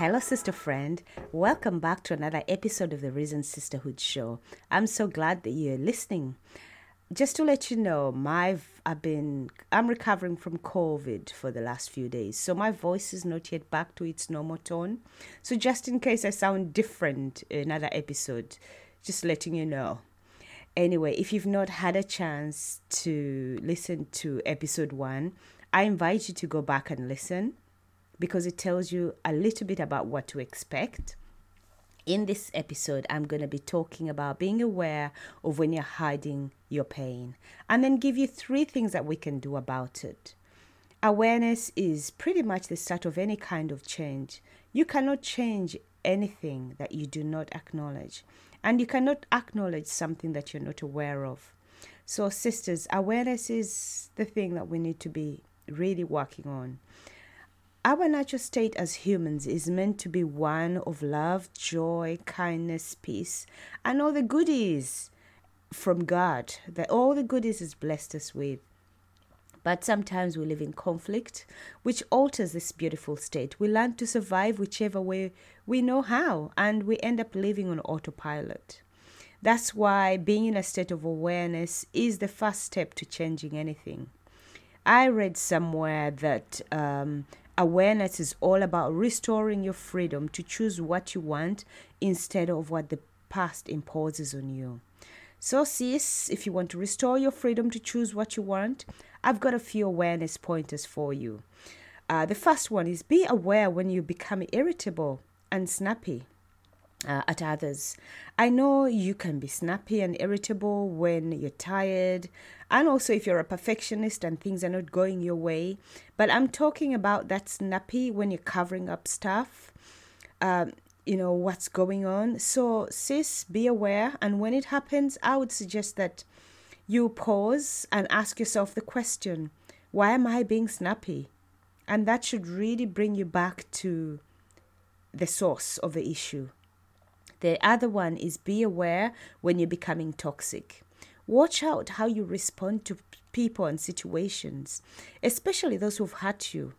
Hello, sister friend. Welcome back to another episode of the Reason Sisterhood Show. I'm so glad that you're listening. Just to let you know, my I've been I'm recovering from COVID for the last few days, so my voice is not yet back to its normal tone. So just in case I sound different another episode, just letting you know. Anyway, if you've not had a chance to listen to episode one, I invite you to go back and listen because it tells you a little bit about what to expect. In this episode, I'm going to be talking about being aware of when you're hiding your pain and then give you three things that we can do about it. Awareness is pretty much the start of any kind of change. You cannot change anything that you do not acknowledge, and you cannot acknowledge something that you're not aware of. So, sisters, awareness is the thing that we need to be really working on. Our natural state as humans is meant to be one of love, joy, kindness, peace, and all the goodies from God that all the goodies is blessed us with. But sometimes we live in conflict, which alters this beautiful state. We learn to survive whichever way we know how, and we end up living on autopilot. That's why being in a state of awareness is the first step to changing anything. I read somewhere that um, awareness is all about restoring your freedom to choose what you want instead of what the past imposes on you. So, sis, if you want to restore your freedom to choose what you want, I've got a few awareness pointers for you. Uh, the first one is be aware when you become irritable and snappy uh, at others. I know you can be snappy and irritable when you're tired, and also if you're a perfectionist and things are not going your way. But I'm talking about that snappy when you're covering up stuff. Um, you know what's going on. So, sis, be aware. And when it happens, I would suggest that you pause and ask yourself the question why am I being snappy? And that should really bring you back to the source of the issue. The other one is be aware when you're becoming toxic. Watch out how you respond to people and situations, especially those who've hurt you.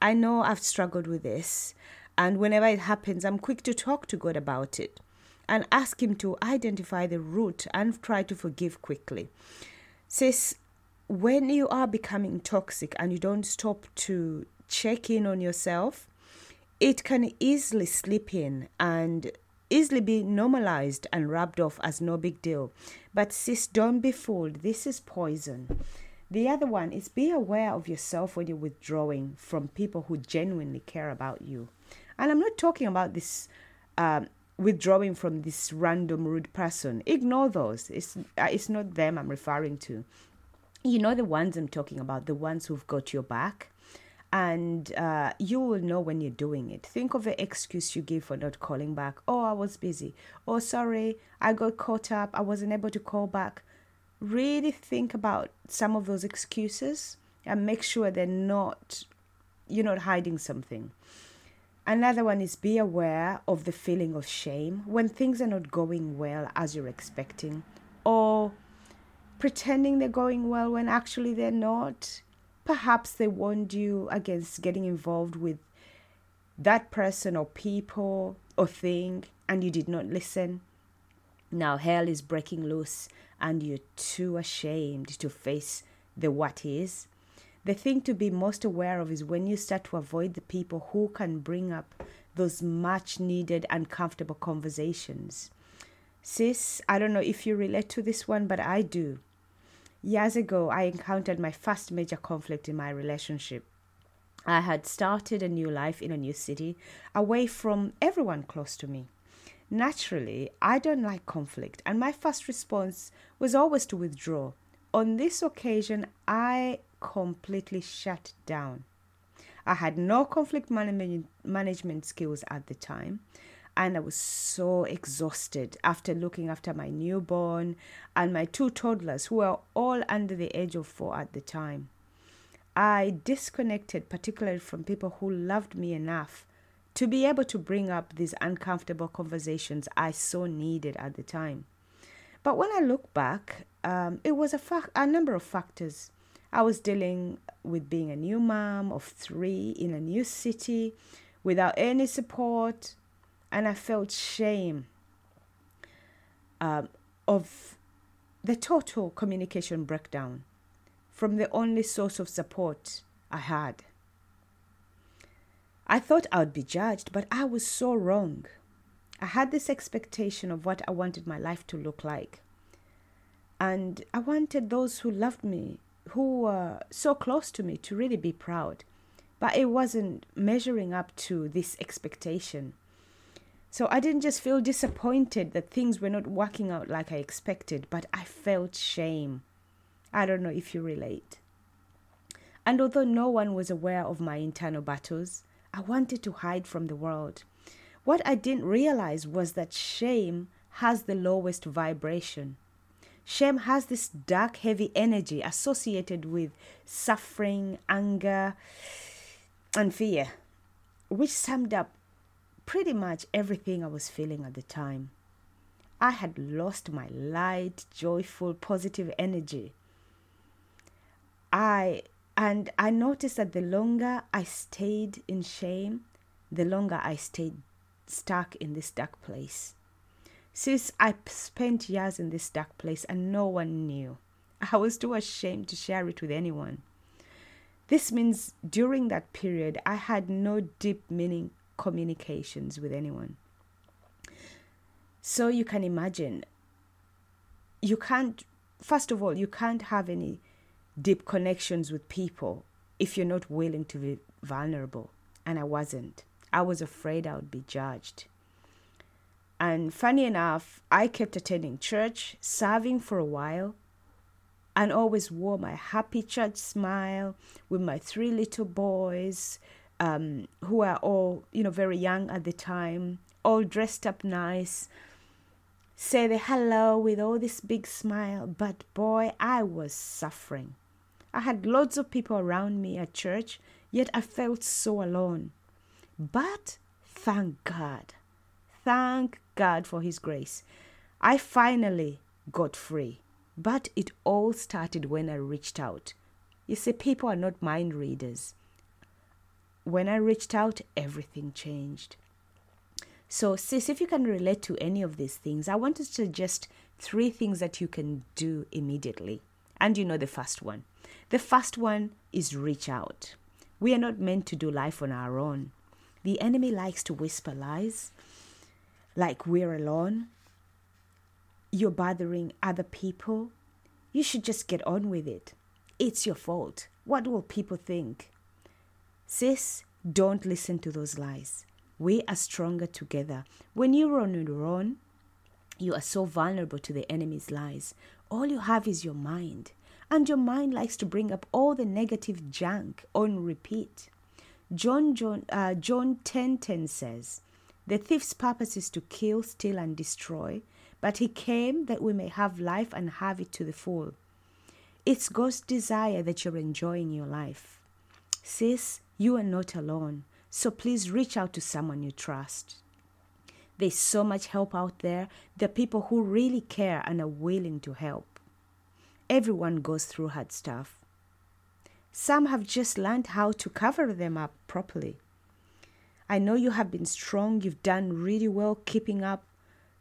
I know I've struggled with this, and whenever it happens, I'm quick to talk to God about it and ask Him to identify the root and try to forgive quickly. Says, when you are becoming toxic and you don't stop to check in on yourself, it can easily slip in and easily be normalized and rubbed off as no big deal. But sis, don't be fooled. This is poison. The other one is be aware of yourself when you're withdrawing from people who genuinely care about you. And I'm not talking about this um, withdrawing from this random rude person. Ignore those. It's, uh, it's not them I'm referring to. You know the ones I'm talking about, the ones who've got your back and uh, you will know when you're doing it. Think of the excuse you give for not calling back. Oh, I was busy. Oh, sorry, I got caught up. I wasn't able to call back. Really think about some of those excuses and make sure they're not, you're not hiding something. Another one is be aware of the feeling of shame when things are not going well as you're expecting, or pretending they're going well when actually they're not Perhaps they warned you against getting involved with that person or people or thing and you did not listen. Now hell is breaking loose and you're too ashamed to face the what is. The thing to be most aware of is when you start to avoid the people who can bring up those much needed uncomfortable conversations. Sis, I don't know if you relate to this one, but I do. Years ago, I encountered my first major conflict in my relationship. I had started a new life in a new city, away from everyone close to me. Naturally, I don't like conflict, and my first response was always to withdraw. On this occasion, I completely shut down. I had no conflict management skills at the time and I was so exhausted after looking after my newborn and my two toddlers who were all under the age of four at the time. I disconnected, particularly from people who loved me enough to be able to bring up these uncomfortable conversations I so needed at the time. But when I look back, um, it was a, fa- a number of factors. I was dealing with being a new mom of three in a new city without any support, and I felt shame um, of the total communication breakdown from the only source of support I had. I thought I would be judged, but I was so wrong. I had this expectation of what I wanted my life to look like. And I wanted those who loved me, who were so close to me, to really be proud. But it wasn't measuring up to this expectation. So I didn't just feel disappointed that things were not working out like I expected, but I felt shame. I don't know if you relate. And although no one was aware of my internal battles, I wanted to hide from the world. What I didn't realize was that shame has the lowest vibration. Shame has this dark, heavy energy associated with suffering, anger, and fear, which summed up pretty much everything I was feeling at the time. I had lost my light, joyful, positive energy. I and I noticed that the longer I stayed in shame, the longer I stayed stuck in this dark place. Since I spent years in this dark place and no one knew, I was too ashamed to share it with anyone. This means during that period, I had no deep meaning communications with anyone. So you can imagine, you can't, first of all, you can't have any deep connections with people if you're not willing to be vulnerable. And I wasn't. I was afraid I would be judged. And funny enough, I kept attending church, serving for a while, and always wore my happy church smile with my three little boys, um, who are all, you know, very young at the time, all dressed up nice, say the hello with all this big smile. But boy, I was suffering. I had lots of people around me at church, yet I felt so alone. But thank God, thank God for His grace. I finally got free. But it all started when I reached out. You see, people are not mind readers. When I reached out, everything changed. So, sis, if you can relate to any of these things, I want to suggest three things that you can do immediately. And you know the first one. The first one is reach out. We are not meant to do life on our own. The enemy likes to whisper lies, like we're alone, you're bothering other people. You should just get on with it. It's your fault. What will people think? Sis, don't listen to those lies. We are stronger together. When you're on your own, you are so vulnerable to the enemy's lies. All you have is your mind, and your mind likes to bring up all the negative junk on repeat. John John uh, John 10:10 10, 10 says, "The thief's purpose is to kill, steal and destroy, but he came that we may have life and have it to the full." It's God's desire that you're enjoying your life. Sis, you are not alone. So please reach out to someone you trust. There's so much help out there. There are people who really care and are willing to help. Everyone goes through hard stuff. Some have just learned how to cover them up properly. I know you have been strong, you've done really well keeping up,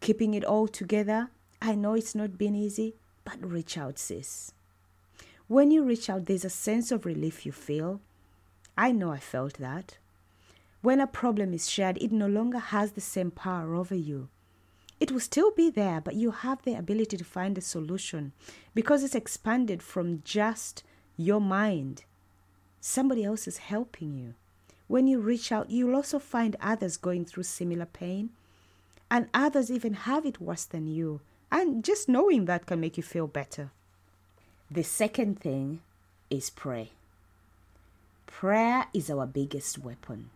keeping it all together. I know it's not been easy, but reach out, sis. When you reach out, there's a sense of relief you feel. I know I felt that. When a problem is shared, it no longer has the same power over you. It will still be there, but you have the ability to find a solution because it's expanded from just your mind. Somebody else is helping you. When you reach out, you'll also find others going through similar pain, and others even have it worse than you. And just knowing that can make you feel better. The second thing is pray. Prayer is our biggest weapon.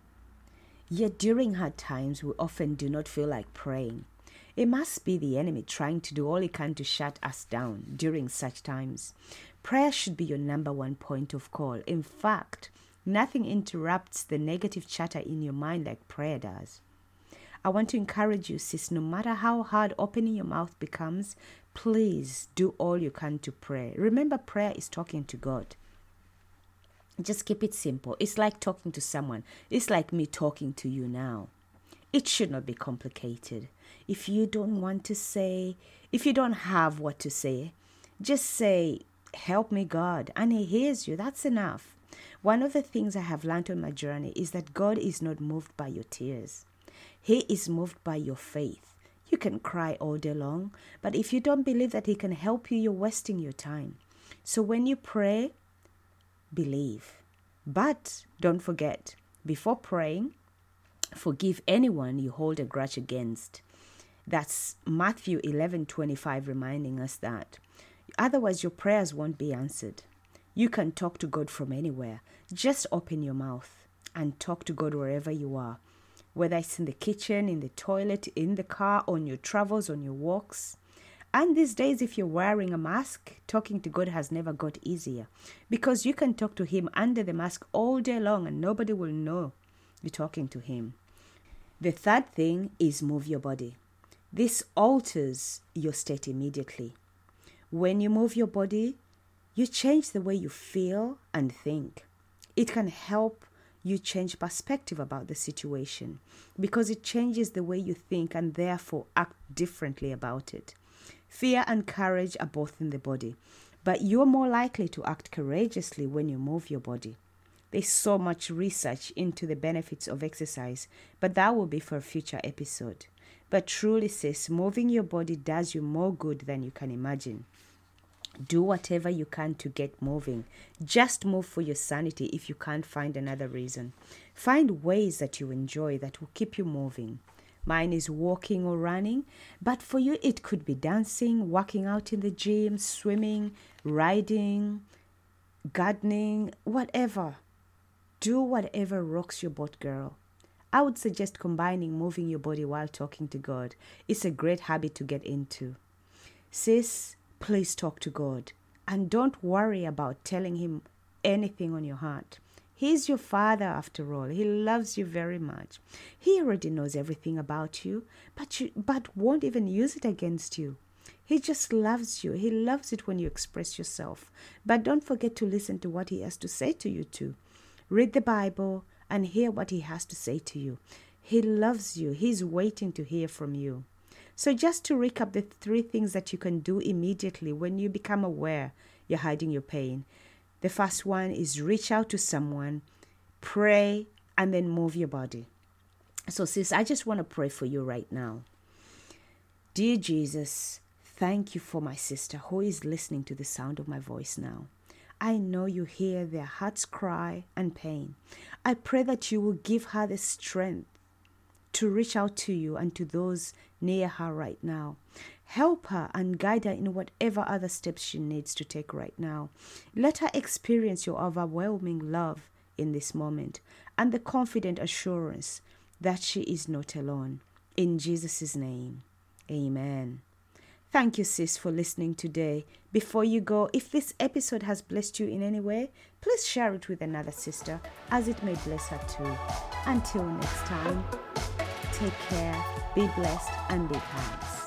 Yet during hard times, we often do not feel like praying. It must be the enemy trying to do all he can to shut us down during such times. Prayer should be your number one point of call. In fact, nothing interrupts the negative chatter in your mind like prayer does. I want to encourage you, sis, no matter how hard opening your mouth becomes, please do all you can to pray. Remember, prayer is talking to God. Just keep it simple. It's like talking to someone, it's like me talking to you now. It should not be complicated. If you don't want to say, if you don't have what to say, just say, Help me, God, and He hears you. That's enough. One of the things I have learned on my journey is that God is not moved by your tears, He is moved by your faith. You can cry all day long, but if you don't believe that He can help you, you're wasting your time. So when you pray, believe. But don't forget, before praying, forgive anyone you hold a grudge against. That's Matthew 11:25 reminding us that. Otherwise your prayers won't be answered. You can talk to God from anywhere. Just open your mouth and talk to God wherever you are. Whether it's in the kitchen, in the toilet, in the car, on your travels, on your walks. And these days, if you're wearing a mask, talking to God has never got easier because you can talk to Him under the mask all day long and nobody will know you're talking to Him. The third thing is move your body. This alters your state immediately. When you move your body, you change the way you feel and think. It can help you change perspective about the situation because it changes the way you think and therefore act differently about it. Fear and courage are both in the body, but you're more likely to act courageously when you move your body. There's so much research into the benefits of exercise, but that will be for a future episode. But truly, sis, moving your body does you more good than you can imagine. Do whatever you can to get moving. Just move for your sanity if you can't find another reason. Find ways that you enjoy that will keep you moving. Mine is walking or running, but for you, it could be dancing, working out in the gym, swimming, riding, gardening, whatever. Do whatever rocks your boat, girl. I would suggest combining moving your body while talking to God. It's a great habit to get into. Sis, please talk to God and don't worry about telling Him anything on your heart. He's your father after all. He loves you very much. He already knows everything about you, but you but won't even use it against you. He just loves you. He loves it when you express yourself. But don't forget to listen to what he has to say to you too. Read the Bible and hear what he has to say to you. He loves you. He's waiting to hear from you. So, just to recap the three things that you can do immediately when you become aware you're hiding your pain the first one is reach out to someone, pray, and then move your body. So, sis, I just want to pray for you right now. Dear Jesus, thank you for my sister who is listening to the sound of my voice now. I know you hear their hearts cry and pain. I pray that you will give her the strength to reach out to you and to those near her right now. Help her and guide her in whatever other steps she needs to take right now. Let her experience your overwhelming love in this moment and the confident assurance that she is not alone. In Jesus' name, amen. Thank you, sis, for listening today. Before you go, if this episode has blessed you in any way, please share it with another sister as it may bless her too. Until next time, take care, be blessed, and be kind.